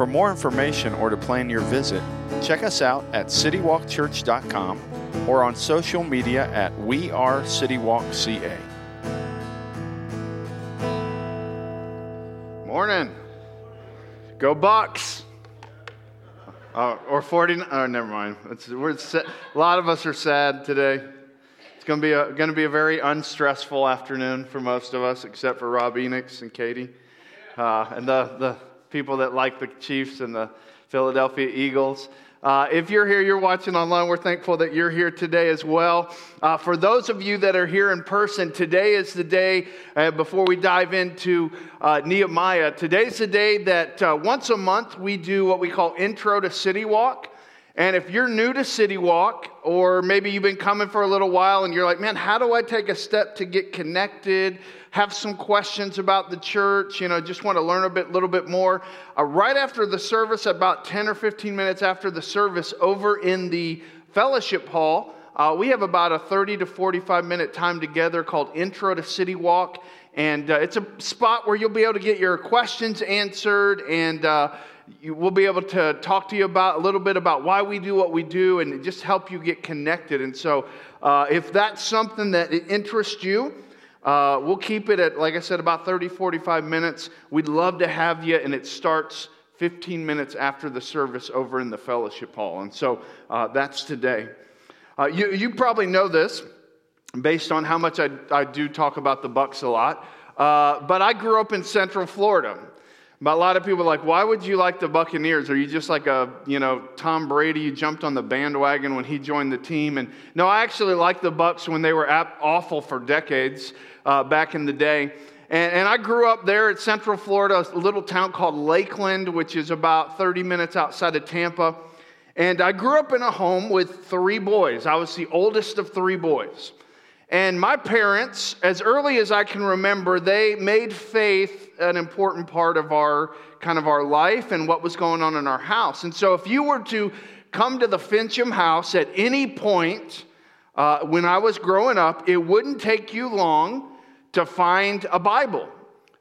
For more information or to plan your visit, check us out at citywalkchurch.com or on social media at We Are CityWalkCA. Morning. Go Bucks. Uh, or 40. Oh, never mind. A lot of us are sad today. It's going to be a, going to be a very unstressful afternoon for most of us, except for Rob Enix and Katie. Uh, and the, the people that like the Chiefs and the Philadelphia Eagles. Uh, if you're here, you're watching online, we're thankful that you're here today as well. Uh, for those of you that are here in person, today is the day, uh, before we dive into uh, Nehemiah, today's the day that uh, once a month we do what we call Intro to City Walk. And if you're new to City Walk, or maybe you've been coming for a little while and you're like, man, how do I take a step to get connected? Have some questions about the church, you know, just want to learn a bit, little bit more. Uh, right after the service, about 10 or 15 minutes after the service, over in the fellowship hall, uh, we have about a 30 to 45 minute time together called Intro to City Walk. And uh, it's a spot where you'll be able to get your questions answered and uh, we'll be able to talk to you about a little bit about why we do what we do and just help you get connected. And so, uh, if that's something that interests you, uh, we'll keep it at, like I said, about 30, 45 minutes. We'd love to have you, and it starts 15 minutes after the service over in the fellowship hall. And so, uh, that's today. Uh, you, you probably know this based on how much I, I do talk about the Bucks a lot. Uh, but I grew up in Central Florida. But a lot of people are like, why would you like the Buccaneers? Are you just like a, you know, Tom Brady? You jumped on the bandwagon when he joined the team. And no, I actually liked the Bucks when they were awful for decades uh, back in the day. And, and I grew up there at Central Florida, a little town called Lakeland, which is about 30 minutes outside of Tampa. And I grew up in a home with three boys. I was the oldest of three boys. And my parents, as early as I can remember, they made faith an important part of our kind of our life and what was going on in our house. And so if you were to come to the Fincham house at any point uh, when I was growing up, it wouldn't take you long to find a Bible.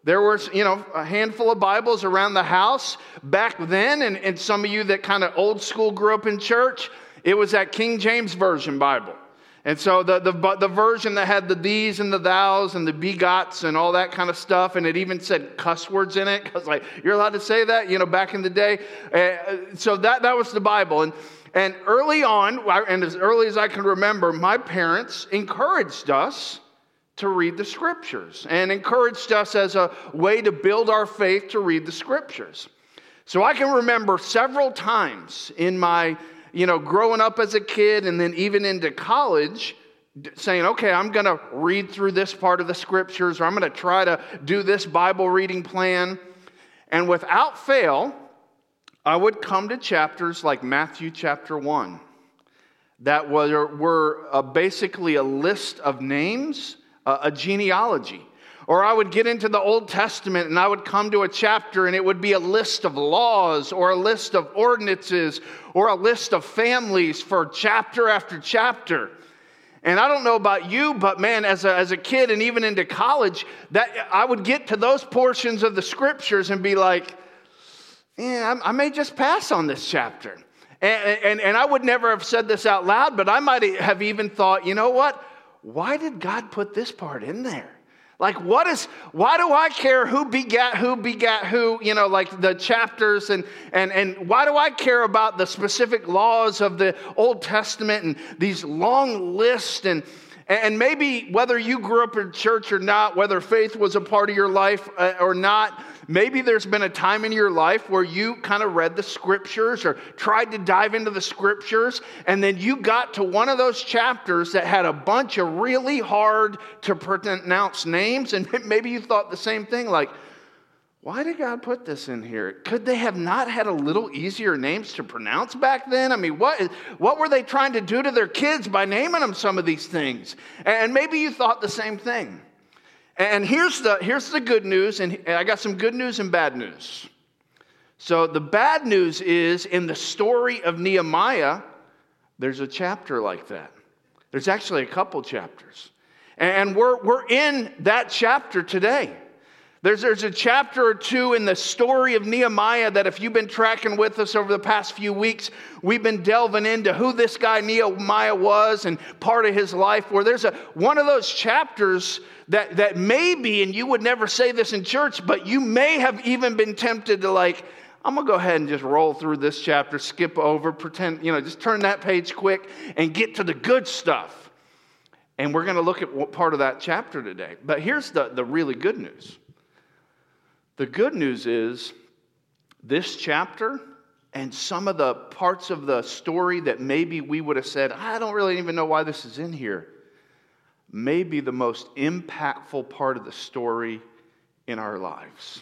There was, you know, a handful of Bibles around the house back then, and, and some of you that kind of old school grew up in church, it was that King James Version Bible. And so the, the, the version that had the these and the thous and the begots and all that kind of stuff, and it even said cuss words in it, because like, you're allowed to say that, you know, back in the day. Uh, so that, that was the Bible. And, and early on, and as early as I can remember, my parents encouraged us to read the scriptures and encouraged us as a way to build our faith to read the scriptures. So I can remember several times in my you know, growing up as a kid and then even into college, saying, okay, I'm going to read through this part of the scriptures or I'm going to try to do this Bible reading plan. And without fail, I would come to chapters like Matthew chapter 1 that were, were uh, basically a list of names, uh, a genealogy. Or I would get into the Old Testament and I would come to a chapter and it would be a list of laws or a list of ordinances or a list of families for chapter after chapter. And I don't know about you, but man, as a, as a kid and even into college, that I would get to those portions of the scriptures and be like, yeah, I, I may just pass on this chapter. And, and, and I would never have said this out loud, but I might have even thought, you know what? Why did God put this part in there? Like, what is, why do I care who begat who begat who, you know, like the chapters, and, and, and why do I care about the specific laws of the Old Testament and these long lists? And, and maybe whether you grew up in church or not, whether faith was a part of your life uh, or not, Maybe there's been a time in your life where you kind of read the scriptures or tried to dive into the scriptures, and then you got to one of those chapters that had a bunch of really hard to pronounce names, and maybe you thought the same thing like, why did God put this in here? Could they have not had a little easier names to pronounce back then? I mean, what, what were they trying to do to their kids by naming them some of these things? And maybe you thought the same thing. And here's the, here's the good news, and I got some good news and bad news. So, the bad news is in the story of Nehemiah, there's a chapter like that. There's actually a couple chapters. And we're, we're in that chapter today. There's, there's a chapter or two in the story of Nehemiah that, if you've been tracking with us over the past few weeks, we've been delving into who this guy Nehemiah was and part of his life. Where there's a, one of those chapters that, that maybe, and you would never say this in church, but you may have even been tempted to, like, I'm going to go ahead and just roll through this chapter, skip over, pretend, you know, just turn that page quick and get to the good stuff. And we're going to look at what part of that chapter today. But here's the, the really good news the good news is this chapter and some of the parts of the story that maybe we would have said, I don't really even know why this is in here, may be the most impactful part of the story in our lives.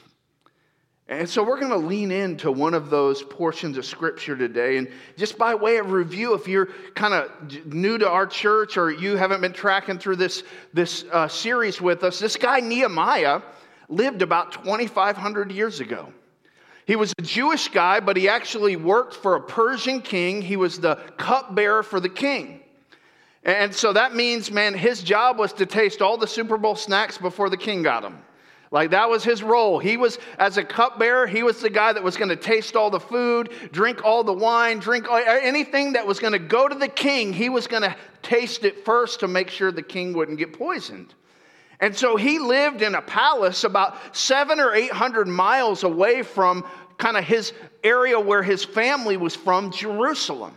And so we're going to lean into one of those portions of scripture today. And just by way of review, if you're kind of new to our church or you haven't been tracking through this, this uh, series with us, this guy Nehemiah lived about 2,500 years ago. He was a Jewish guy, but he actually worked for a Persian king. He was the cupbearer for the king. And so that means, man, his job was to taste all the Super Bowl snacks before the king got them. Like that was his role. He was, as a cupbearer, he was the guy that was going to taste all the food, drink all the wine, drink anything that was going to go to the king. He was going to taste it first to make sure the king wouldn't get poisoned. And so he lived in a palace about seven or eight hundred miles away from kind of his area where his family was from, Jerusalem.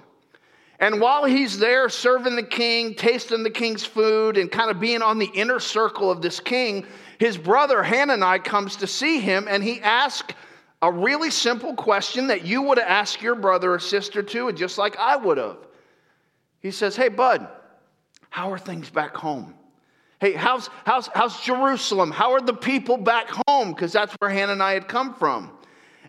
And while he's there serving the king, tasting the king's food, and kind of being on the inner circle of this king, his brother Hanani comes to see him and he asks a really simple question that you would asked your brother or sister too, just like I would have. He says, Hey, bud, how are things back home? Hey, how's, how's, how's Jerusalem? How are the people back home? Because that's where Hanani had come from.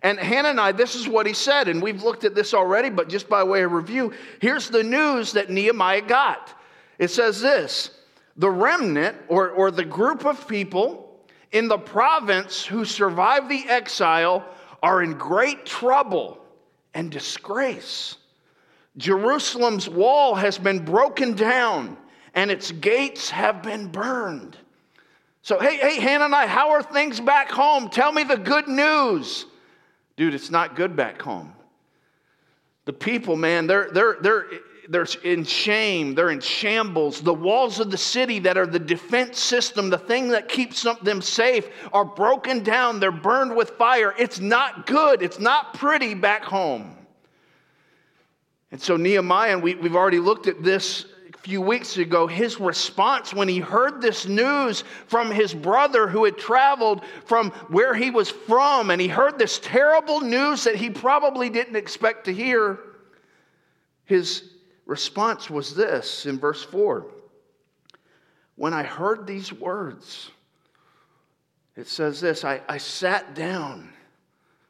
And Hanani, this is what he said, and we've looked at this already, but just by way of review, here's the news that Nehemiah got. It says this the remnant, or, or the group of people in the province who survived the exile, are in great trouble and disgrace. Jerusalem's wall has been broken down and its gates have been burned. So, hey, hey, Hanani. how are things back home? Tell me the good news. Dude, it's not good back home. The people, man, they're, they're, they're, they're in shame. They're in shambles. The walls of the city that are the defense system, the thing that keeps them safe, are broken down. They're burned with fire. It's not good. It's not pretty back home. And so, Nehemiah, and we, we've already looked at this few weeks ago, his response when he heard this news from his brother who had traveled from where he was from, and he heard this terrible news that he probably didn't expect to hear, his response was this in verse 4 When I heard these words, it says this I, I sat down.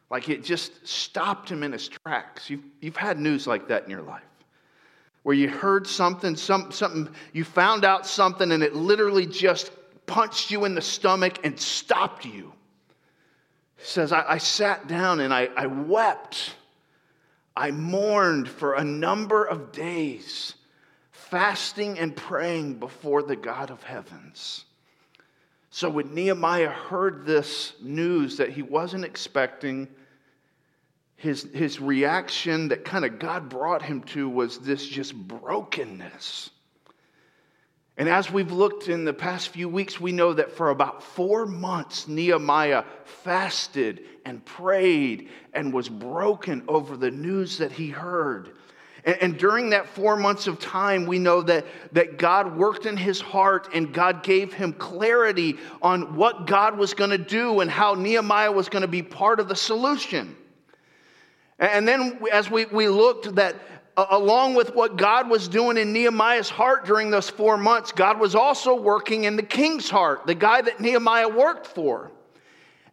Like it just stopped him in his tracks. You've, you've had news like that in your life where you heard something, some, something, you found out something, and it literally just punched you in the stomach and stopped you. He says, I, I sat down and I, I wept. I mourned for a number of days, fasting and praying before the God of heavens. So when Nehemiah heard this news that he wasn't expecting, his, his reaction that kind of God brought him to was this just brokenness. And as we've looked in the past few weeks, we know that for about four months, Nehemiah fasted and prayed and was broken over the news that he heard. And, and, during that four months of time, we know that, that God worked in his heart and God gave him clarity on what God was going to do and how Nehemiah was going to be part of the solution. And then as we, we looked that along with what God was doing in Nehemiah's heart during those four months, God was also working in the king's heart, the guy that Nehemiah worked for.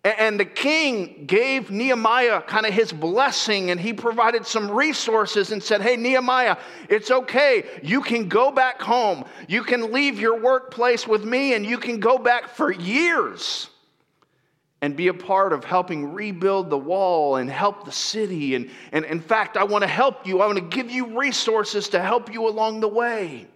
And the king gave Nehemiah kind of his blessing and he provided some resources and said, Hey, Nehemiah, it's okay. You can go back home. You can leave your workplace with me and you can go back for years and be a part of helping rebuild the wall and help the city. And, and in fact, I want to help you. I want to give you resources to help you along the way.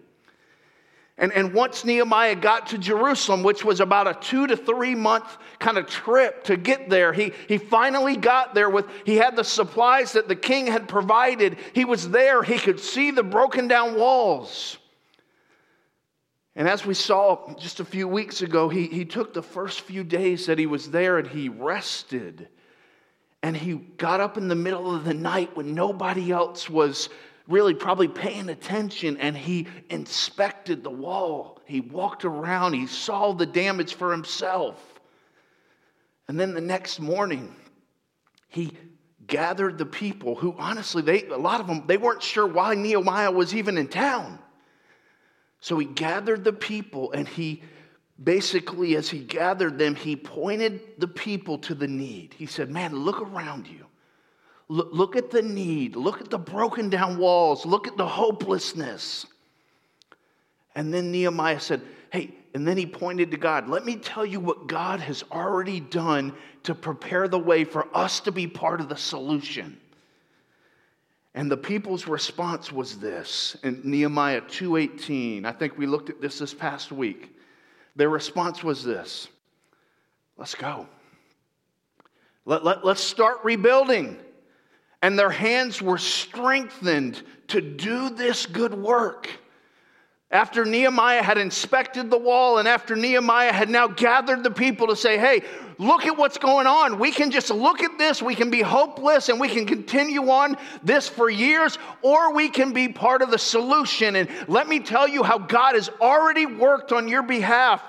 And, and once Nehemiah got to Jerusalem, which was about a two to three month kind of trip to get there, he, he finally got there with, he had the supplies that the king had provided. He was there, he could see the broken down walls. And as we saw just a few weeks ago, he, he took the first few days that he was there and he rested. And he got up in the middle of the night when nobody else was really probably paying attention and he inspected the wall. He walked around, he saw the damage for himself. And then the next morning, he gathered the people who honestly they a lot of them they weren't sure why Nehemiah was even in town. So he gathered the people and he basically as he gathered them he pointed the people to the need. He said, "Man, look around you. Look, look at the need. Look at the broken down walls. Look at the hopelessness. And then Nehemiah said, Hey, and then he pointed to God. Let me tell you what God has already done to prepare the way for us to be part of the solution. And the people's response was this in Nehemiah 2:18. I think we looked at this this past week. Their response was this. Let's go. Let, let, let's start rebuilding and their hands were strengthened to do this good work. After Nehemiah had inspected the wall, and after Nehemiah had now gathered the people to say, Hey, look at what's going on. We can just look at this, we can be hopeless, and we can continue on this for years, or we can be part of the solution. And let me tell you how God has already worked on your behalf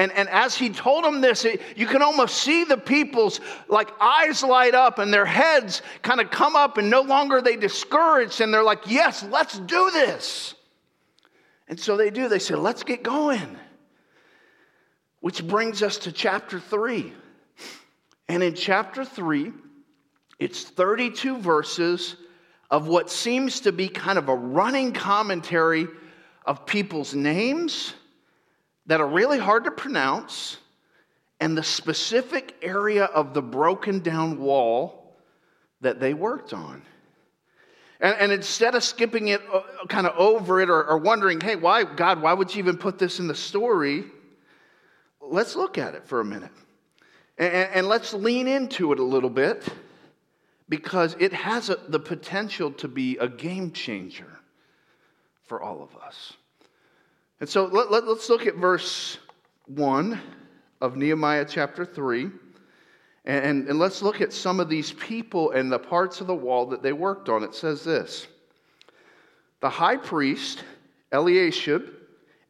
and, and as he told them this, it, you can almost see the people's like eyes light up and their heads kind of come up and no longer they discouraged and they're like, yes, let's do this. And so they do. They say, let's get going. Which brings us to chapter three. And in chapter three, it's 32 verses of what seems to be kind of a running commentary of people's names that are really hard to pronounce and the specific area of the broken down wall that they worked on. And, and instead of skipping it uh, kind of over it or, or wondering, hey, why, God, why would you even put this in the story? Let's look at it for a minute. And, and let's lean into it a little bit because it has a, the potential to be a game changer for all of us. And so let, let, us look at verse 1 of Nehemiah chapter 3. And, and let's look at some of these people and the parts of the wall that they worked on. It says this The high priest, Eliashib,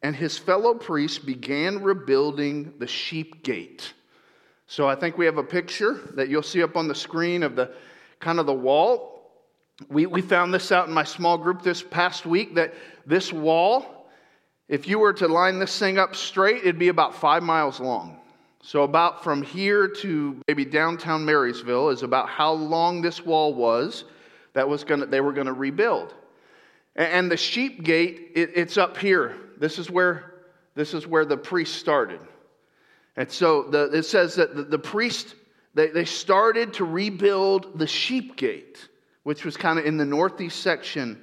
and his fellow priests began rebuilding the sheep gate. So I think we have a picture that you'll see up on the screen of the kind of the wall. We, we found this out in my small group this past week that this wall if you were to line this thing up straight, it'd be about five miles long. So, about from here to maybe downtown Marysville is about how long this wall was that was gonna, they were going to rebuild. And the sheep gate, it, it's up here. This is where, this is where the priest started. And so the, it says that the, the priest, they, they started to rebuild the sheep gate, which was kind of in the northeast section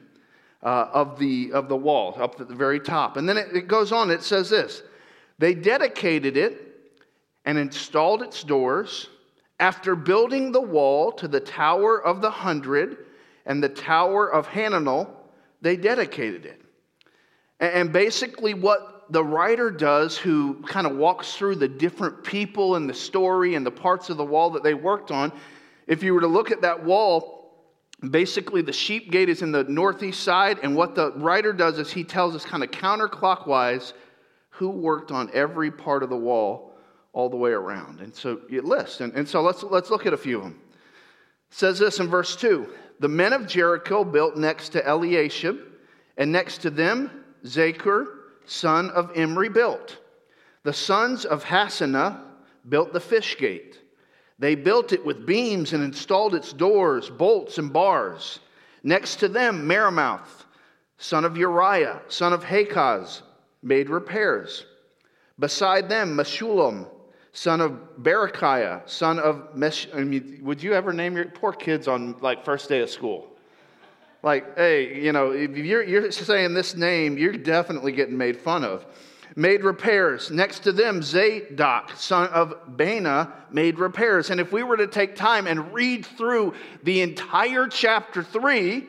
uh, of, the, of the wall, up at the very top. And then it, it goes on, it says this They dedicated it and installed its doors. After building the wall to the Tower of the Hundred and the Tower of Hananel, they dedicated it. And basically, what the writer does, who kind of walks through the different people and the story and the parts of the wall that they worked on, if you were to look at that wall, basically the sheep gate is in the northeast side and what the writer does is he tells us kind of counterclockwise who worked on every part of the wall all the way around. And so it lists. And, and so let's let's look at a few of them it says this in verse 2 the men of jericho built next to eliashib and next to them zakur son of imri built. The sons of hassenaah built the fish gate. They built it with beams and installed its doors, bolts, and bars. Next to them, Meremoth, son of Uriah, son of Hakaz, made repairs. Beside them, Meshullam, son of Berechiah, son of Mesh. I mean, would you ever name your poor kids on like first day of school? Like, hey, you know, if you're, you're saying this name, you're definitely getting made fun of made repairs. Next to them, Zadok, son of Baana, made repairs. And if we were to take time and read through the entire chapter 3,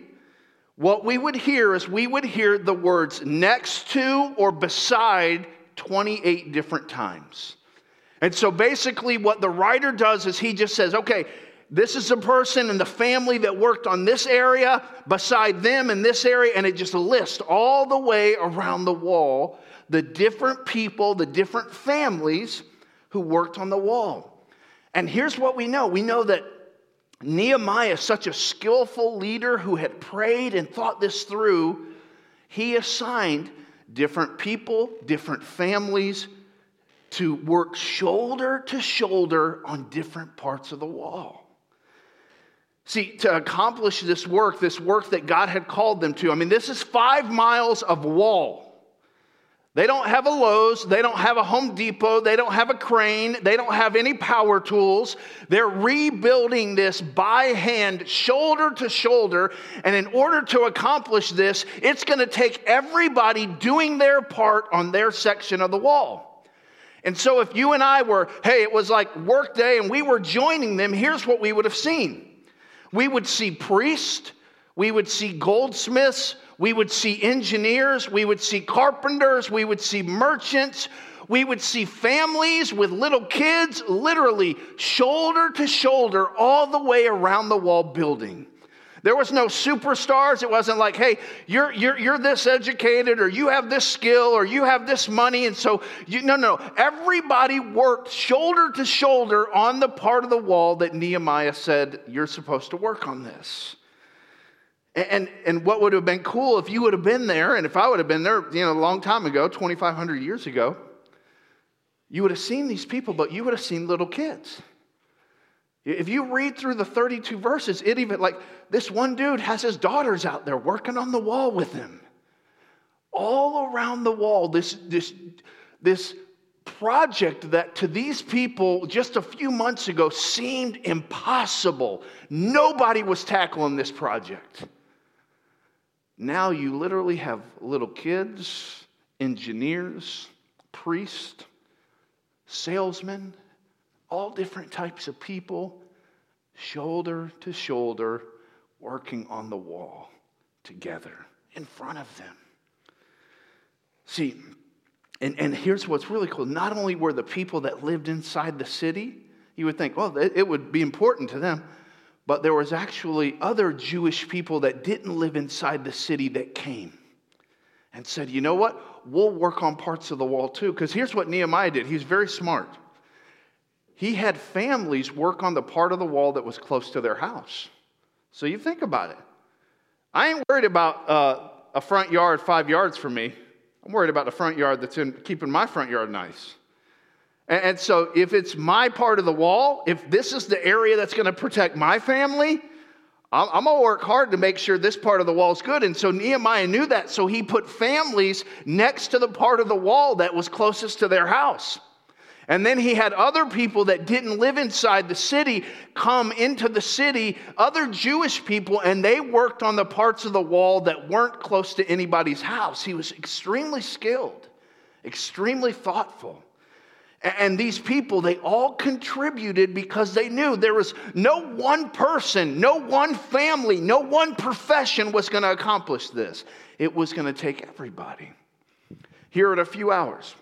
what we would hear is we would hear the words next to or beside 28 different times. And so basically, what the writer does is he just says, okay, this is a person and the family that worked on this area, beside them in this area, and it just lists all the way around the wall the different people, the different families who worked on the wall. And here's what we know. We know that Nehemiah, such a skillful leader who had prayed and thought this through, he assigned different people, different families to work shoulder to shoulder on different parts of the wall. See, to accomplish this work, this work that God had called them to, I mean, this is five miles of wall. They don't have a Lowe's, they don't have a Home Depot, they don't have a crane, they don't have any power tools. They're rebuilding this by hand, shoulder to shoulder. And in order to accomplish this, it's going to take everybody doing their part on their section of the wall. And so, if you and I were, hey, it was like work day and we were joining them, here's what we would have seen we would see priests, we would see goldsmiths, we would see engineers, we would see carpenters, we would see merchants, we would see families with little kids, literally shoulder to shoulder, all the way around the wall building. There was no superstars. It wasn't like, hey, you're, you're, you're this educated, or you have this skill, or you have this money. And so, you, no, no. Everybody worked shoulder to shoulder on the part of the wall that Nehemiah said, you're supposed to work on this. And, and what would have been cool if you would have been there, and if I would have been there, you know, a long time ago, 2,500 years ago, you would have seen these people, but you would have seen little kids. If you read through the 32 verses, it even, like, this one dude has his daughters out there working on the wall with him. All around the wall, this, this, this project that to these people just a few months ago seemed impossible. Nobody was tackling this project. Now you literally have little kids, engineers, priests, salesmen, all different types of people, shoulder to shoulder, working on the wall together in front of them. See, and, and here's what's really cool not only were the people that lived inside the city, you would think, well, it would be important to them. But there was actually other Jewish people that didn't live inside the city that came and said, you know what? We'll work on parts of the wall too. Because here's what Nehemiah did. He's very smart. He had families work on the part of the wall that was close to their house. So you think about it. I ain't worried about uh, a front yard five yards from me. I'm worried about the front yard that's in keeping my front yard nice. And so, if it's my part of the wall, if this is the area that's going to protect my family, I'm going to work hard to make sure this part of the wall is good. And so Nehemiah knew that. So he put families next to the part of the wall that was closest to their house. And then he had other people that didn't live inside the city come into the city, other Jewish people, and they worked on the parts of the wall that weren't close to anybody's house. He was extremely skilled, extremely thoughtful. And these people, they all contributed because they knew there was no one person, no one family, no one profession was going to accomplish this. It was going to take everybody. Here in a few hours,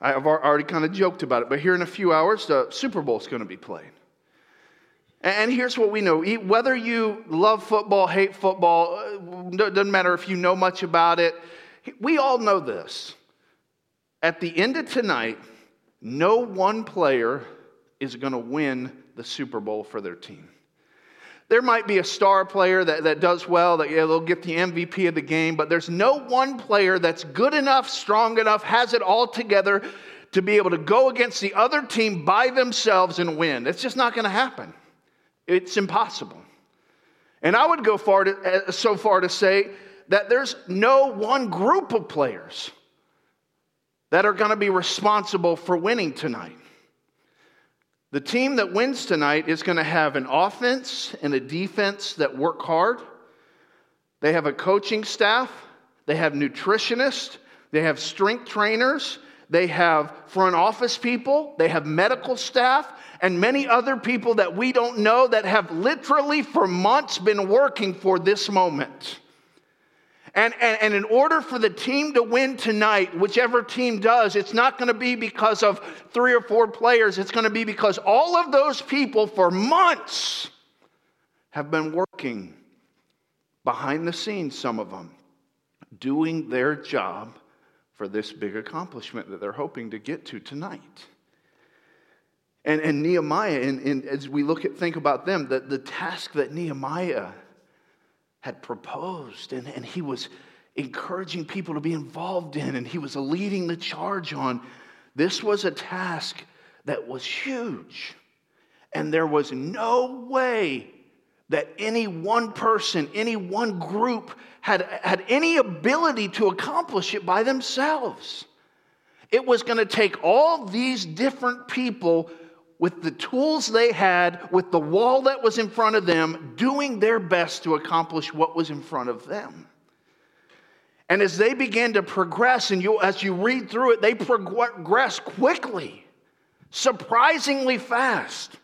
I've already kind of joked about it, but here in a few hours, the Super Bowl is going to be played. And here's what we know whether you love football, hate football, uh, doesn't matter if you know much about it, we all know this at the end of tonight, no one player is going to win the Super Bowl for their team. There might be a star player that, that does well, that yeah, they'll get the MVP of the game, but there's no one player that's good enough, strong enough, has it all together to be able to go against the other team by themselves and win. It's just not going to happen. It's impossible. And I would go far to, uh, so far to say that there's no one group of players that are going to be responsible for winning tonight. The team that wins tonight is going to have an offense and a defense that work hard. They have a coaching staff, they have nutritionists, they have strength trainers, they have front office people, they have medical staff, and many other people that we don't know that have literally for months been working for this moment. And, and, and, in order for the team to win tonight, whichever team does, it's not going to be because of three or four players. It's going to be because all of those people for months have been working behind the scenes, some of them, doing their job for this big accomplishment that they're hoping to get to tonight. And, and Nehemiah, and, as we look at think about them, the, the task that Nehemiah had proposed and, and he was encouraging people to be involved in and he was leading the charge on. This was a task that was huge. And there was no way that any one person, any one group had, had any ability to accomplish it by themselves. It was going to take all these different people with the tools they had, with the wall that was in front of them, doing their best to accomplish what was in front of them. And as they began to progress, and you, as you read through it, they progress quickly, surprisingly fast.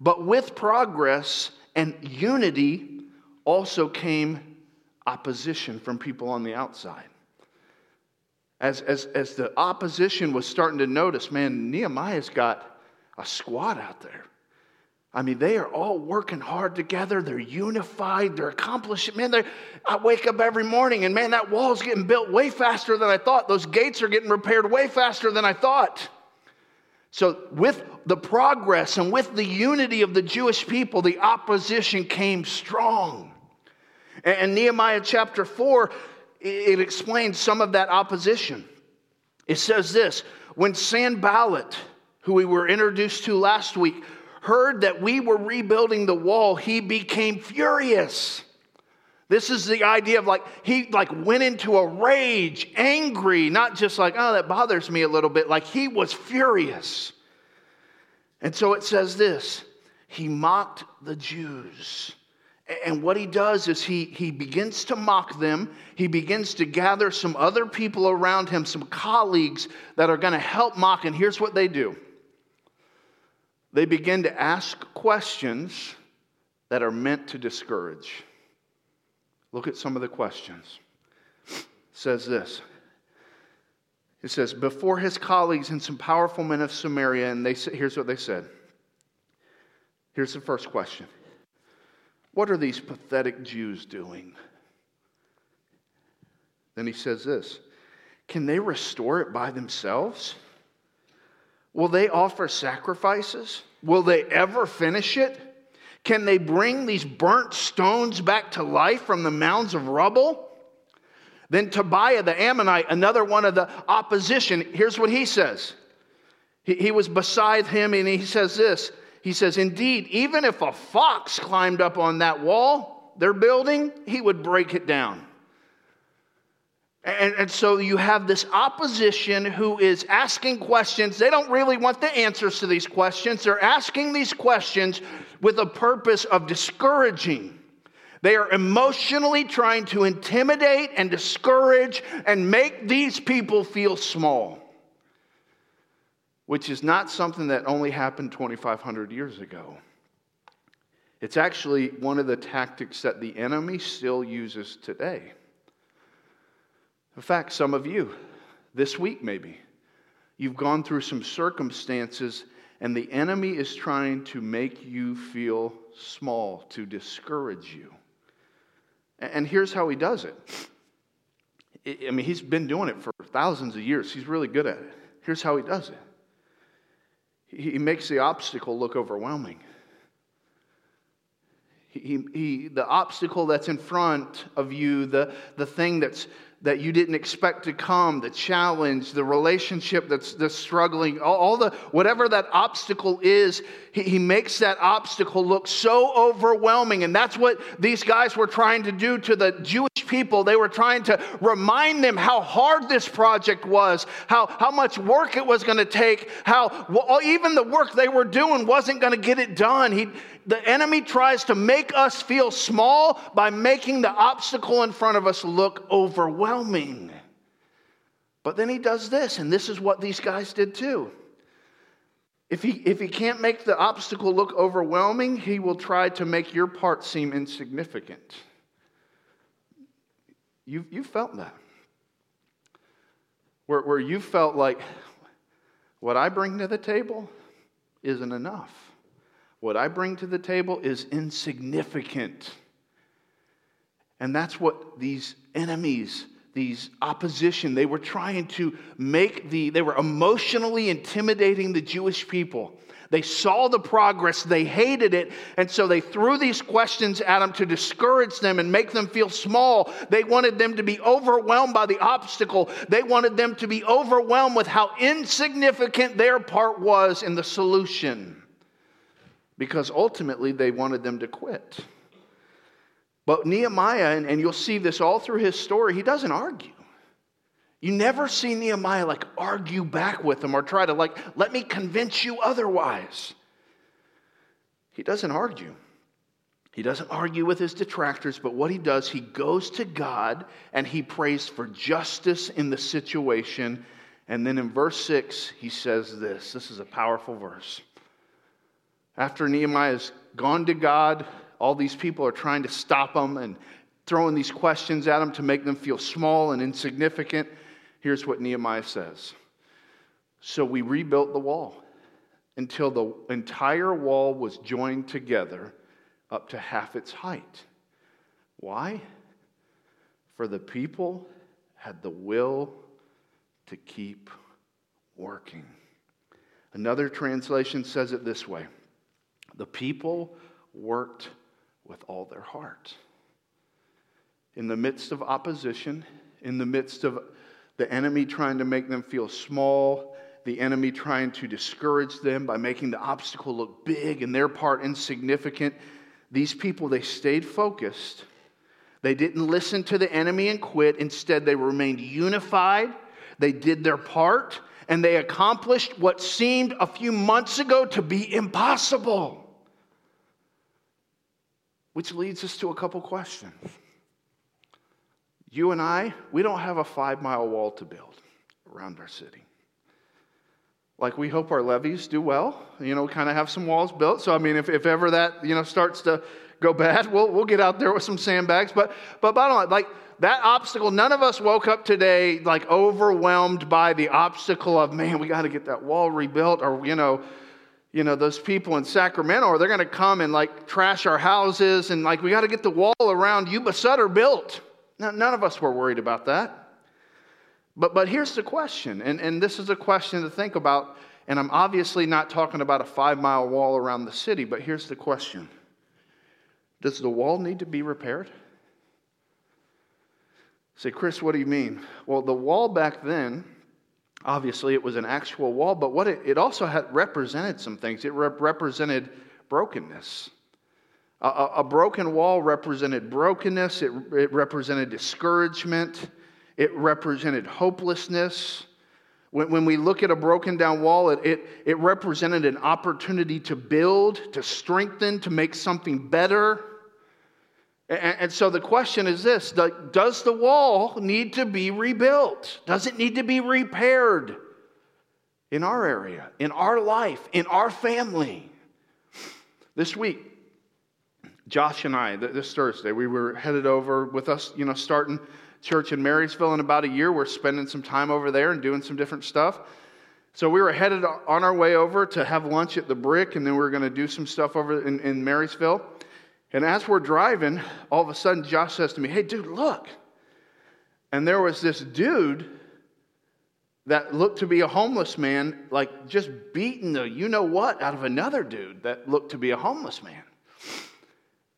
But with progress and unity also came opposition from people on the outside. As, as, as the opposition was starting to notice, man, Nehemiah's got a squad out there. I mean, they are all working hard together. They're unified. They're accomplishing. Man, I wake up every morning and man, that wall's getting built way faster than I thought. Those gates are getting repaired way faster than I thought. So, with the progress and with the unity of the Jewish people, the opposition came strong. And Nehemiah chapter 4, it explains some of that opposition. It says this when Sanballat, who we were introduced to last week, heard that we were rebuilding the wall, he became furious. This is the idea of like he like went into a rage, angry, not just like, oh, that bothers me a little bit, like he was furious. And so it says this he mocked the Jews. And what he does is he, he begins to mock them. He begins to gather some other people around him, some colleagues that are going to help mock. And here's what they do they begin to ask questions that are meant to discourage. Look at some of the questions. It says this. It says, before his colleagues and some powerful men of Samaria, and they here's what they said. Here's the first question What are these pathetic Jews doing? Then he says this Can they restore it by themselves? Will they offer sacrifices? Will they ever finish it? Can they bring these burnt stones back to life from the mounds of rubble? Then Tobiah the Ammonite, another one of the opposition, here's what he says. He, he was beside him and he says this. He says, Indeed, even if a fox climbed up on that wall they're building, he would break it down. And, and, so you have this opposition who is asking questions. They don't really want the answers to these questions. They're asking these questions with a purpose of discouraging. They are emotionally trying to intimidate and discourage and make these people feel small, which is not something that only happened 2,500 years ago. It's actually one of the tactics that the enemy still uses today. In fact, some of you, this week maybe, you've gone through some circumstances and the enemy is trying to make you feel small, to discourage you. And here's how he does it. I mean, he's been doing it for thousands of years. He's really good at it. Here's how he does it he makes the obstacle look overwhelming. He, he, the obstacle that's in front of you, the, the thing that's that you didn't expect to come, the challenge, the relationship that's, that's struggling, all, all the whatever that obstacle is, he, he makes that obstacle look so overwhelming. And that's what these guys were trying to do to the Jewish people. They were trying to remind them how hard this project was, how, how much work it was going to take, how well, even the work they were doing wasn't going to get it done. He, the enemy tries to make us feel small by making the obstacle in front of us look overwhelming. But then he does this, and this is what these guys did too. If he, if he can't make the obstacle look overwhelming, he will try to make your part seem insignificant. You, you felt that. Where, where you felt like what I bring to the table isn't enough. What I bring to the table is insignificant. And that's what these enemies, these opposition, they were trying to make the, they were emotionally intimidating the Jewish people. They saw the progress, they hated it, and so they threw these questions at them to discourage them and make them feel small. They wanted them to be overwhelmed by the obstacle. They wanted them to be overwhelmed with how insignificant their part was in the solution because ultimately they wanted them to quit. But Nehemiah, and, and you'll see this all through his story, he doesn't argue. You never see Nehemiah like argue back with them or try to like, let me convince you otherwise. He doesn't argue. He doesn't argue with his detractors, but what he does, he goes to God and he prays for justice in the situation. And then in verse 6, he says this this is a powerful verse. After Nehemiah's gone to God, all these people are trying to stop him and throwing these questions at him to make them feel small and insignificant. Here's what Nehemiah says So we rebuilt the wall until the entire wall was joined together up to half its height. Why? For the people had the will to keep working. Another translation says it this way the people worked with all their heart. In the midst of opposition, in the midst of the enemy trying to make them feel small, the enemy trying to discourage them by making the obstacle look big and their part insignificant, these people, they stayed focused. They didn't listen to the enemy and quit. Instead, they remained unified. They did their part and they accomplished what seemed a few months ago to be impossible. Which leads us to a couple questions. You and I, we don't have a five mile wall to build around our city. Like we hope our levees do well, you know, kind of have some walls built. So I mean, if, if ever that you know starts to go bad, we'll we'll get out there with some sandbags. But but bottom line, like that obstacle, none of us woke up today like overwhelmed by the obstacle of man, we got to get that wall rebuilt, or you know, you know, those people in Sacramento, or they're going to come and like trash our houses and like we got to get the wall around Yuba Sutter built. Now, none of us were worried about that. But, but here's the question, and, and this is a question to think about. And I'm obviously not talking about a five mile wall around the city, but here's the question Does the wall need to be repaired? Say, Chris, what do you mean? Well, the wall back then Obviously, it was an actual wall, but what it, it also had represented some things. It rep- represented brokenness. A, a, a, broken wall represented brokenness, it, it represented discouragement, it represented hopelessness. When, when we look at a broken down wall, it, it, it represented an opportunity to build, to strengthen, to make something better. And, so the question is this Does the wall need to be rebuilt? Does it need to be repaired in our area, in our life, in our family? This week, Josh and I, this Thursday, we were headed over with us, you know, starting church in Marysville in about a year. We're spending some time over there and doing some different stuff. So we were headed on our way over to have lunch at the Brick, and then we were going to do some stuff over in, in Marysville. And as we're driving, all of a sudden Josh says to me, Hey, dude, look. And there was this dude that looked to be a homeless man, like just beating the you know what out of another dude that looked to be a homeless man.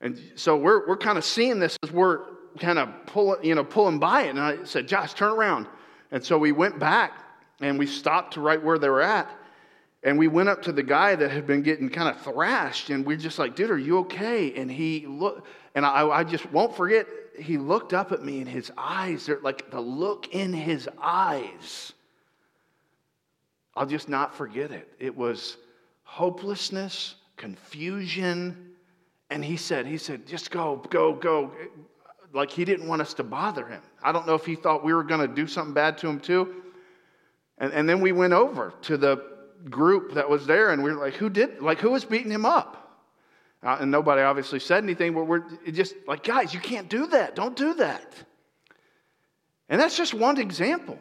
And so we're, we're kind of seeing this as we're kind of pulling, you know, pulling by it. And I said, Josh, turn around. And so we went back and we stopped to right where they were at. And we went up to the guy that had been getting kind of thrashed, and we're just like, dude, are you okay? And he looked, and I, I just won't forget, he looked up at me, and his eyes, they're like the look in his eyes, I'll just not forget it. It was hopelessness, confusion. And he said, he said, just go, go, go. Like he didn't want us to bother him. I don't know if he thought we were going to do something bad to him too. And, and then we went over to the group that was there, and we were like, who did, like, who was beating him up? Uh, and nobody obviously said anything, but we're just like, guys, you can't do that. Don't do that. And that's just one example.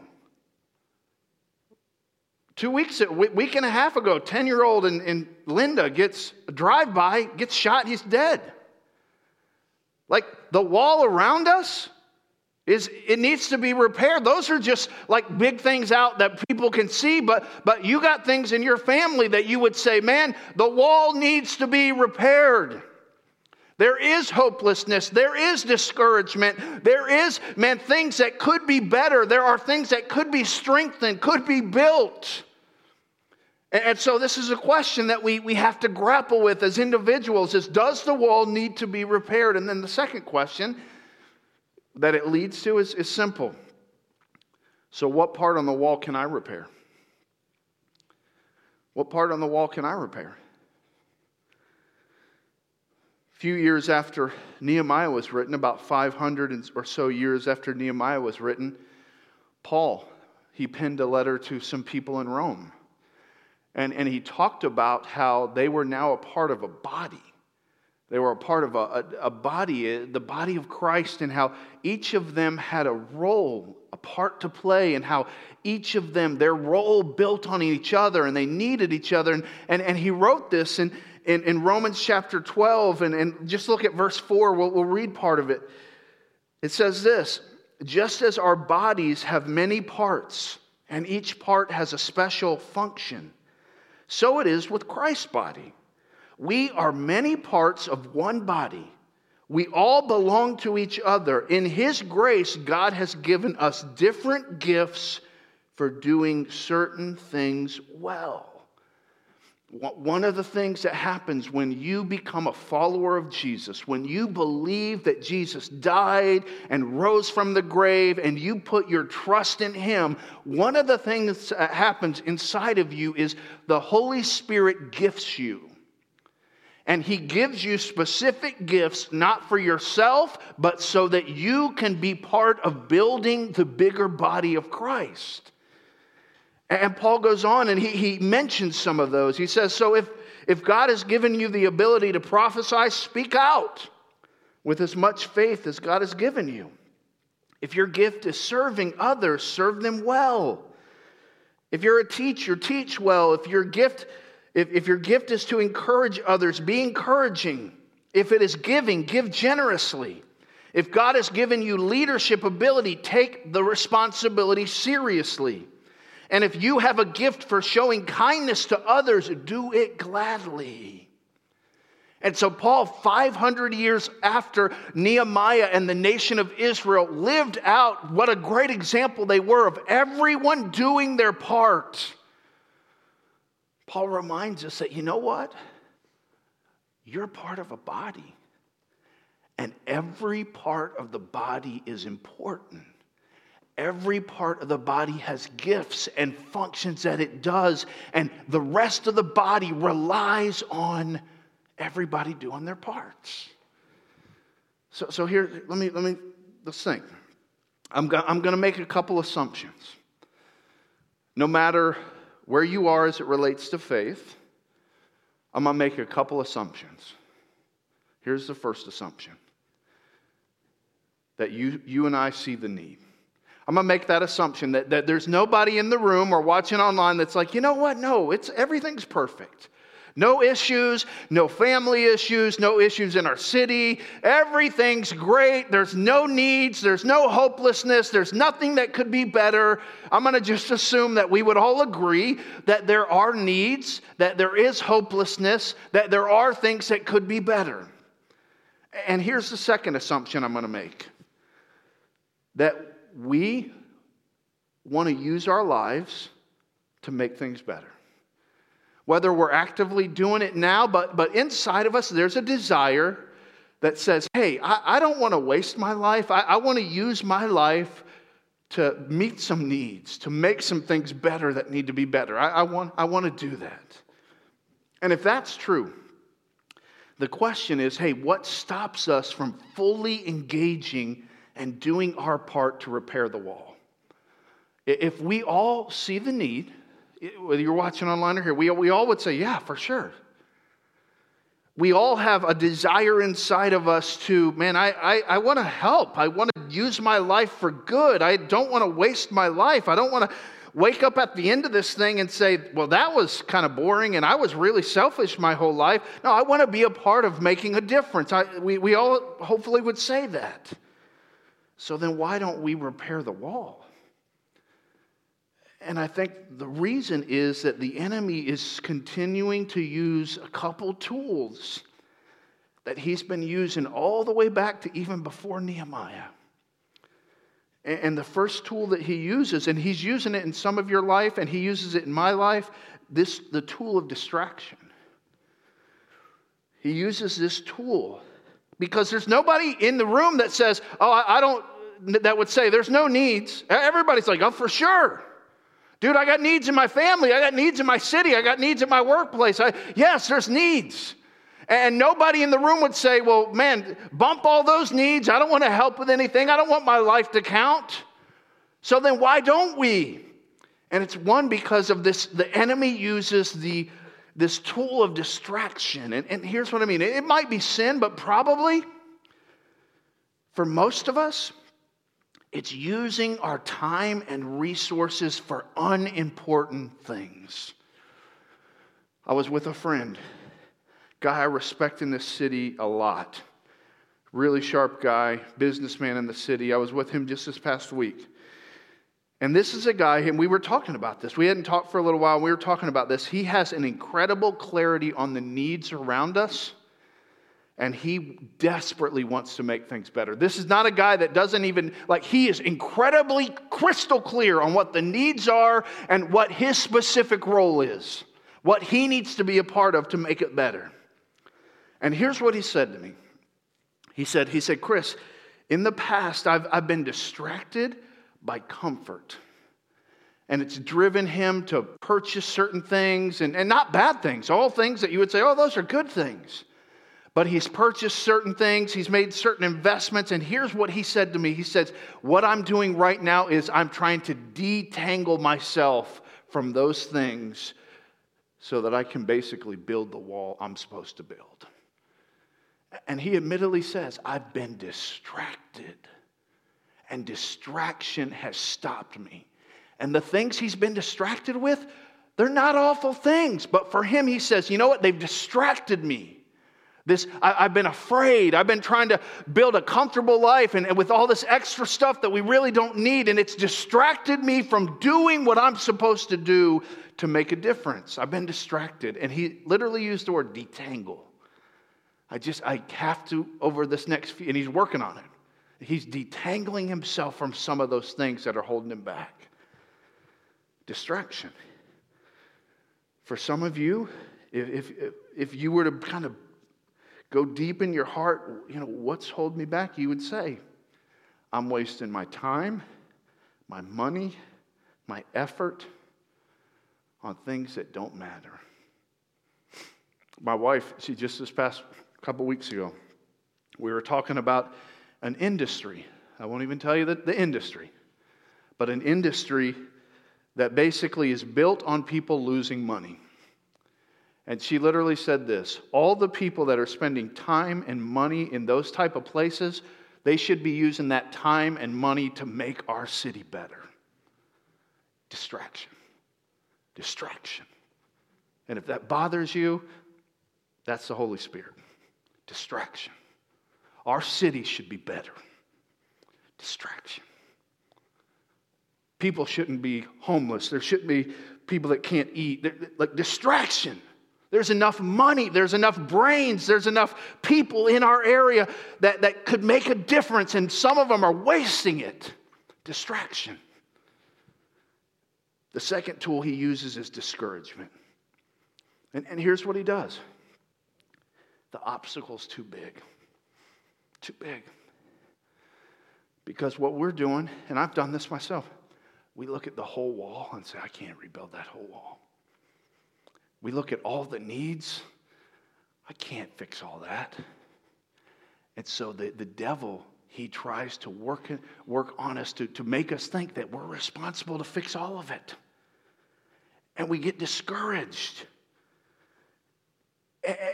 Two weeks, a week and a half ago, 10 year old and, in Linda gets a drive by, gets shot, he's dead. Like the wall around us, is it needs to be repaired. Those are just like big things out that people can see but but you got things in your family that you would say man the wall needs to be repaired. There is hopelessness. There is discouragement. There is man things that could be better. There are things that could be strengthened could be built. And so this is a question that we, we have to grapple with as individuals is does the wall need to be repaired? And then the second question that it leads to is, is simple. So, what part on the wall can I repair? What part on the wall can I repair? A few years after Nehemiah was written, about 500 or so years after Nehemiah was written, Paul, he penned a letter to some people in Rome. And, and he talked about how they were now a part of a body. They were a part of a, a, a, body, uh, the body of Christ, and how each of them had a role, a part to play, and how each of them, their role built on each other, and they needed each other. And, and, and he wrote this in, in, in Romans chapter 12, and, and just look at verse 4, we'll, we'll read part of it. It says this Just as our bodies have many parts, and each part has a special function, so it is with Christ's body. We are many parts of one body. We all belong to each other. In His grace, God has given us different gifts for doing certain things well. One of the things that happens when you become a follower of Jesus, when you believe that Jesus died and rose from the grave and you put your trust in Him, one of the things that happens inside of you is the Holy Spirit gifts you and He gives you specific gifts, not for yourself, but so that you can be part of building the bigger body of Christ. And Paul goes on and he, he mentions some of those. He says, So if, if God has given you the ability to prophesy, speak out with as much faith as God has given you. If your gift is serving others, serve them well. If you're a teacher, teach well. If your gift if, if your gift is to encourage others, be encouraging. If it is giving, give generously. If God has given you leadership ability, take the responsibility seriously. And if you have a gift for showing kindness to others, do it gladly. And so, Paul, 500 years after Nehemiah and the nation of Israel lived out what a great example they were of everyone doing their part. Paul reminds us that, you know what? You're part of a body. And every part of the body is important. Every part of the body has gifts and functions that it does, and the rest of the body relies on everybody doing their parts. So, so here, let me, let me, let's think. I'm, I'm going to make a couple assumptions. No matter where you are as it relates to faith, I'm going to make a couple assumptions. Here's the first assumption that you, you and I see the need. I'm going to make that assumption that, that there's nobody in the room or watching online that's like, you know what? No, it's, everything's perfect. No issues, no family issues, no issues in our city. Everything's great. There's no needs, there's no hopelessness, there's nothing that could be better. I'm going to just assume that we would all agree that there are needs, that there is hopelessness, that there are things that could be better. And here's the second assumption I'm going to make that we want to use our lives to make things better. Whether we're actively doing it now, but, but inside of us, there's a desire that says, hey, I, I don't want to waste my life. I, I want to use my life to meet some needs, to make some things better that need to be better. I, I, want, I want to do that. And if that's true, the question is hey, what stops us from fully engaging and doing our part to repair the wall? If we all see the need, whether you're watching online or here, we, we all would say, yeah, for sure. We all have a desire inside of us to, man, I, I, I want to help. I want to use my life for good. I don't want to waste my life. I don't want to wake up at the end of this thing and say, well, that was kind of boring and I was really selfish my whole life. No, I want to be a part of making a difference. I, we, we all hopefully would say that. So then why don't we repair the wall? And I think the reason is that the enemy is continuing to use a couple tools that he's been using all the way back to even before Nehemiah. And the first tool that he uses, and he's using it in some of your life, and he uses it in my life, this the tool of distraction. He uses this tool because there's nobody in the room that says, "Oh, I, don't," that would say, "There's no needs." Everybody's like, "Oh, for sure." Dude, I got needs in my family. I got needs in my city. I got needs in my workplace. I, yes, there's needs. And nobody in the room would say, well, man, bump all those needs. I don't want to help with anything. I don't want my life to count. So then why don't we? And it's one because of this, the enemy uses the, this tool of distraction. And, and here's what I mean it might be sin, but probably for most of us, it's using our time and resources for unimportant things. I was with a friend guy I respect in this city a lot. Really sharp guy, businessman in the city. I was with him just this past week. And this is a guy, and we were talking about this. We hadn't talked for a little while. We were talking about this. He has an incredible clarity on the needs around us, and he desperately wants to make things better. This is not a guy that doesn't even, like, he is incredibly crystal clear on what the needs are and what his specific role is, what he needs to be a part of to make it better. And here's what he said to me. He said, he said, Chris, in the past, I've, I've been distracted by comfort. And it's driven him to purchase certain things, and, and not bad things, all things that you would say, oh, those are good things. But he's purchased certain things, he's made certain investments, and here's what he said to me. He says, What I'm doing right now is I'm trying to detangle myself from those things so that I can basically build the wall I'm supposed to build. And he admittedly says, I've been distracted, and distraction has stopped me. And the things he's been distracted with, they're not awful things. But for him, he says, you know what? They've distracted me. This, I, have been afraid. I've been trying to build a comfortable life and, and with all this extra stuff that we really don't need, and it's distracted me from doing what I'm supposed to do to make a difference. I've been distracted. And he literally used the word detangle. I just, I have to, over this next few, and he's working on it. He's detangling himself from some of those things that are holding him back. Distraction. For some of you, if, if, if you were to kind of go deep in your heart, you know, what's holding me back? You would say, I'm wasting my time, my money, my effort on things that don't matter. My wife, she just this past couple weeks ago. We were talking about an industry. I won't even tell you the, the industry, but an industry that basically is built on people losing money. And she literally said this all the people that are spending time and money in those type of places, they should be using that time and money to make our city better. Distraction. Distraction. And if that bothers you, that's the Holy Spirit distraction. Our city should be better. Distraction. People shouldn't be homeless. There shouldn't be people that can't eat. Like distraction. There's enough money, there's enough brains, there's enough people in our area that, that could make a difference, and some of them are wasting it Distraction. The second tool he uses is discouragement. And, and here's what he does the obstacle's too big. Too big. Because what we're doing, and I've done this myself, we look at the whole wall and say, I can't rebuild that whole wall. We look at all the needs. I can't fix all that. And so the, the devil, he tries to work, work on us to, to make us think that we're responsible to fix all of it. And we get discouraged.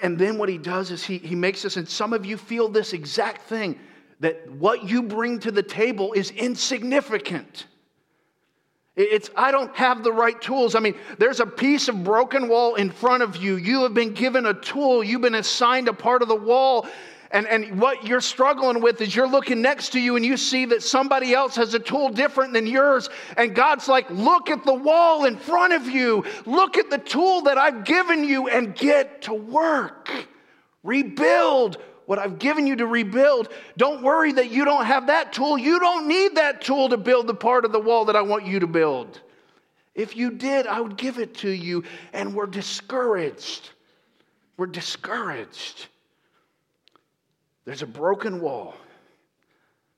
And then what he does is he, he makes us, and some of you feel this exact thing, that what you bring to the table is insignificant. It's, I don't have the right tools. I mean, there's a piece of broken wall in front of you. You have been given a tool, you've been assigned a part of the wall. And, and what you're struggling with is you're looking next to you and you see that somebody else has a tool different than yours. And God's like, look at the wall in front of you. Look at the tool that I've given you and get to work. Rebuild what I've given you to rebuild. Don't worry that you don't have that tool. You don't need that tool to build the part of the wall that I want you to build. If you did, I would give it to you. And we're discouraged. We're discouraged. There's a broken wall,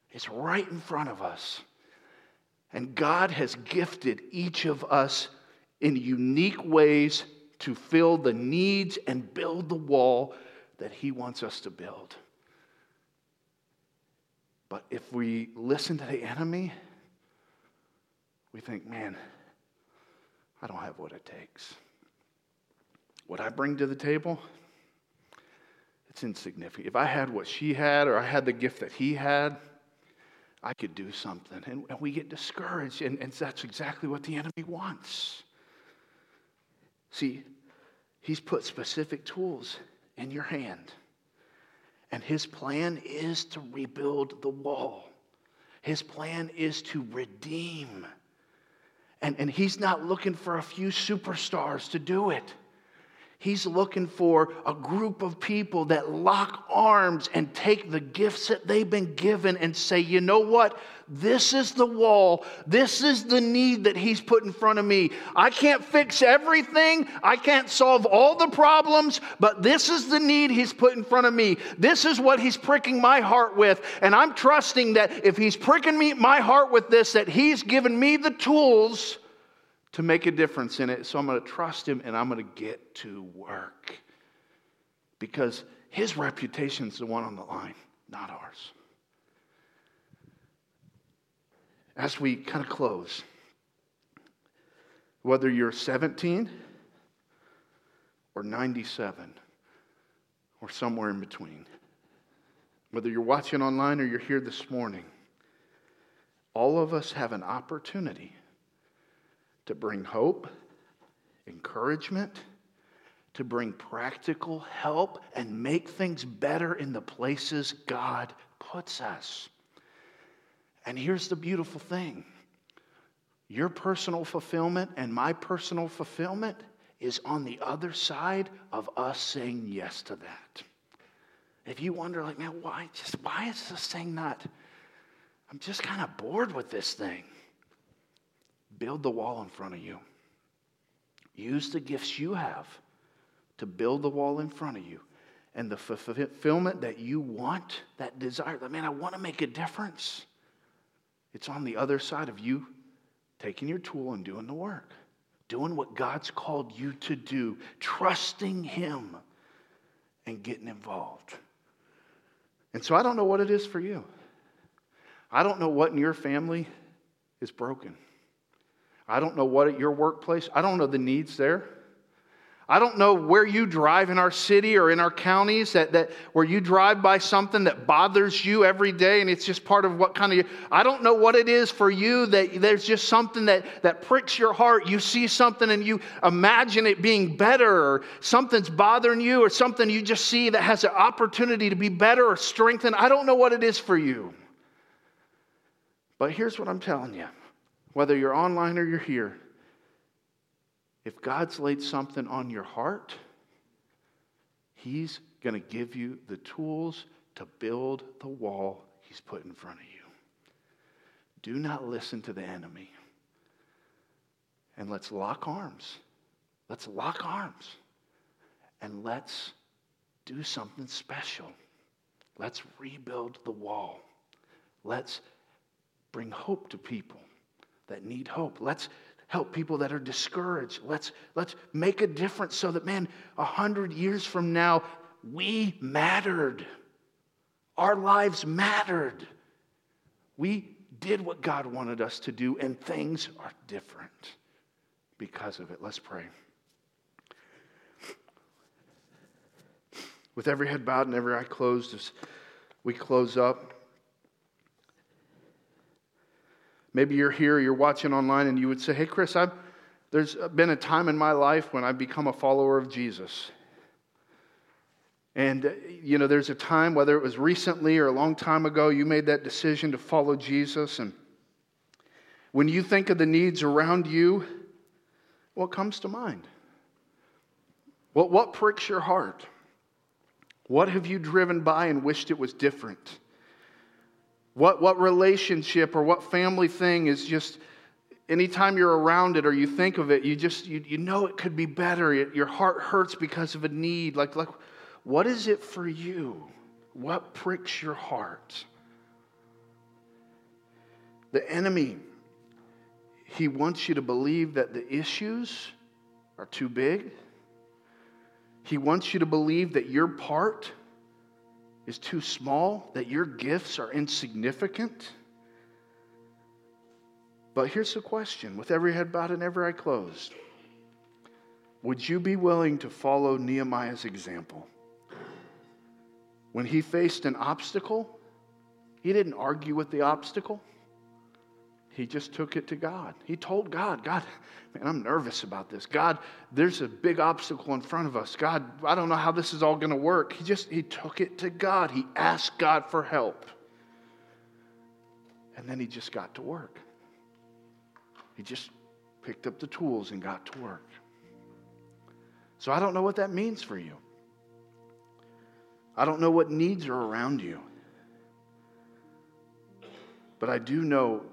it's right in front of us. And God has gifted each of us in unique ways to fill the needs and build the wall that He wants us to build. But if we listen to the enemy, we think, man, I don't have what it takes. What I bring to the table, it's insignificant. If I had what she had or I had the gift that he had, I could do something. And, and we get discouraged, and, and that's exactly what the enemy wants. See, he's put specific tools in your hand. And his plan is to rebuild the wall. His plan is to redeem. And, and he's not looking for a few superstars to do it. He's looking for a group of people that lock arms and take the gifts that they've been given and say, you know what? This is the wall. This is the need that He's put in front of me. I can't fix everything. I can't solve all the problems, but this is the need He's put in front of me. This is what He's pricking my heart with. And I'm trusting that if He's pricking me, my heart with this, that He's given me the tools to make a difference in it. So I'm going to trust him and I'm going to get to work. Because his reputation is the one on the line, not ours. As we kind of close, whether you're 17 or 97 or somewhere in between, whether you're watching online or you're here this morning, all of us have an opportunity to bring hope, encouragement, to bring practical help and make things better in the places God puts us. And here's the beautiful thing your personal fulfillment and my personal fulfillment is on the other side of us saying yes to that. If you wonder, like, man, why just why is this thing not? I'm just kind of bored with this thing. Build the wall in front of you. Use the gifts you have to build the wall in front of you. And the fulfillment that you want, that desire, that man, I want to make a difference. It's on the other side of you taking your tool and doing the work, doing what God's called you to do, trusting Him and getting involved. And so I don't know what it is for you. I don't know what in your family is broken. I don't know what at your workplace, I don't know the needs there. I don't know where you drive in our city or in our counties that, that where you drive by something that bothers you every day and it's just part of what kind of I don't know what it is for you that there's just something that, that pricks your heart. You see something and you imagine it being better or something's bothering you or something you just see that has an opportunity to be better or strengthened. I don't know what it is for you. But here's what I'm telling you whether you're online or you're here, if God's laid something on your heart, He's going to give you the tools to build the wall He's put in front of you. Do not listen to the enemy. And let's lock arms. Let's lock arms. And let's do something special. Let's rebuild the wall. Let's bring hope to people that need hope. Let's help people that are discouraged. Let's, let's make a difference so that, man, a hundred years from now, we mattered. Our lives mattered. We did what God wanted us to do, and things are different because of it. Let's pray. With every head bowed and every eye closed, as we close up, maybe you're here, you're watching online, and you would say, Hey, Chris, I've, there's been a time in my life when I've become a follower of Jesus. And, uh, you know, there's a time, whether it was recently or a long time ago, you made that decision to follow Jesus. And when you think of the needs around you, what comes to mind? What, what pricks your heart? What have you driven by and wished it was different? What, what relationship or what family thing is just, anytime you're around it or you think of it, you just, you, you know it could be better. your heart hurts because of a need. Like, like, what is it for you? What pricks your heart? The enemy, he wants you to believe that the issues are too big. He wants you to believe that your part is too small, that your gifts are insignificant. But here's the question with every head bowed and every eye closed Would you be willing to follow Nehemiah's example? When he faced an obstacle, he didn't argue with the obstacle. He just took it to God. He told God, God, man, I'm nervous about this. God, there's a big obstacle in front of us. God, I don't know how this is all going to work. He just, he took it to God. He asked God for help. And then he just got to work. He just picked up the tools and got to work. So I don't know what that means for you. I don't know what needs are around you. But I do know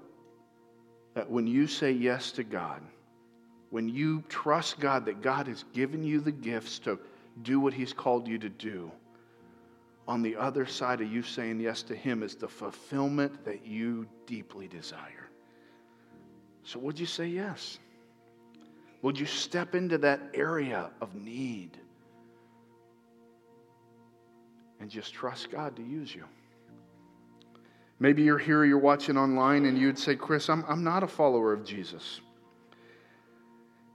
that when you say yes to God, when you trust God that God has given you the gifts to do what He's called you to do, on the other side of you saying yes to Him is the fulfillment that you deeply desire. So, would you say yes? Would you step into that area of need? and just trust God to use you. Maybe you're here, you're watching online, and you'd say, Chris, I'm, I'm not a follower of Jesus.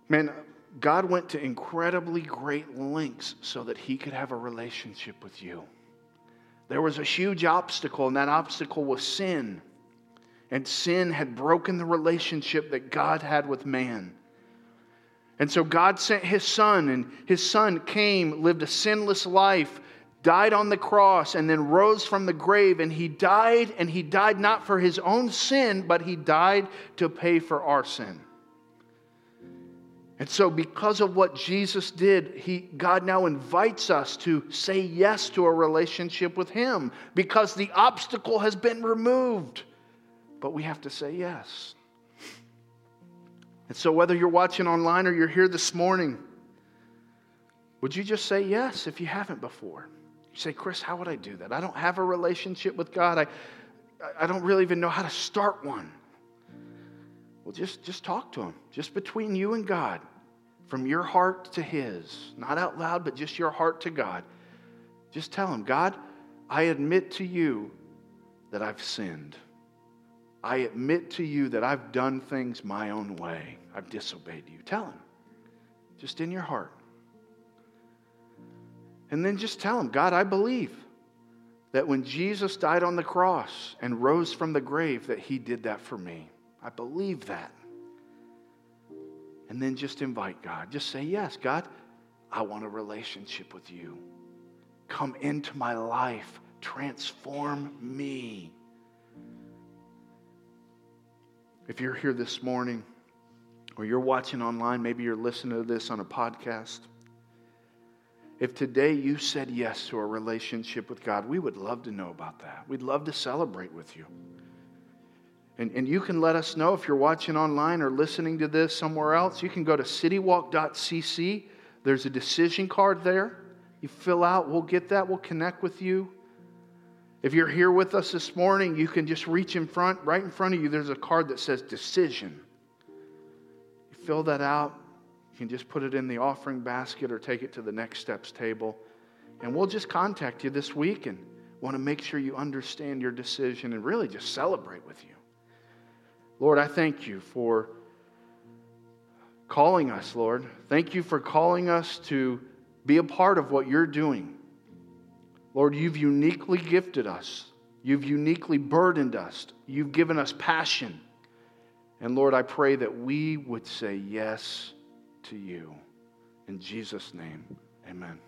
Man, God went to incredibly great lengths so that he could have a relationship with you. There was a huge obstacle, and that obstacle was sin. And sin had broken the relationship that God had with man. And so God sent his son, and his son came, lived a sinless life, died on the cross and then rose from the grave. And he died, and he died not for his own sin, but he died to pay for our sin. And so, because of what Jesus did, he, God now invites us to say yes to a relationship with Him because the obstacle has been removed. But we have to say yes. And so, whether you're watching online or you're here this morning, would you just say yes if you haven't before? You say, Chris, how would I do that? I don't have a relationship with God. I, I don't really even know how to start one. Well, just, just talk to Him, just between you and God, from your heart to His. Not out loud, but just your heart to God. Just tell Him, God, I admit to you that I've sinned. I admit to you that I've done things my own way. I've disobeyed you. Tell Him, just in your heart. And then just tell him, God, I believe that when Jesus died on the cross and rose from the grave, that he did that for me. I believe that. And then just invite God. Just say, Yes, God, I want a relationship with you. Come into my life, transform me. If you're here this morning, or you're watching online, maybe you're listening to this on a podcast, if today you said yes to a relationship with God, we would love to know about that. We'd love to celebrate with you. And, and you can let us know if you're watching online or listening to this somewhere else. You can go to citywalk.cc. There's a decision card there. You fill out, we'll get that, we'll connect with you. If you're here with us this morning, you can just reach in front, right in front of you, there's a card that says decision. You fill that out, can just put it in the offering basket or take it to the next steps table. And we'll just contact you this week and want to make sure you understand your decision and really just celebrate with you. Lord, I thank you for calling us, Lord. Thank you for calling us to be a part of what you're doing. Lord, you've uniquely gifted us. You've uniquely burdened us. You've given us passion. And Lord, I pray that we would say yes to you. In Jesus' name, amen.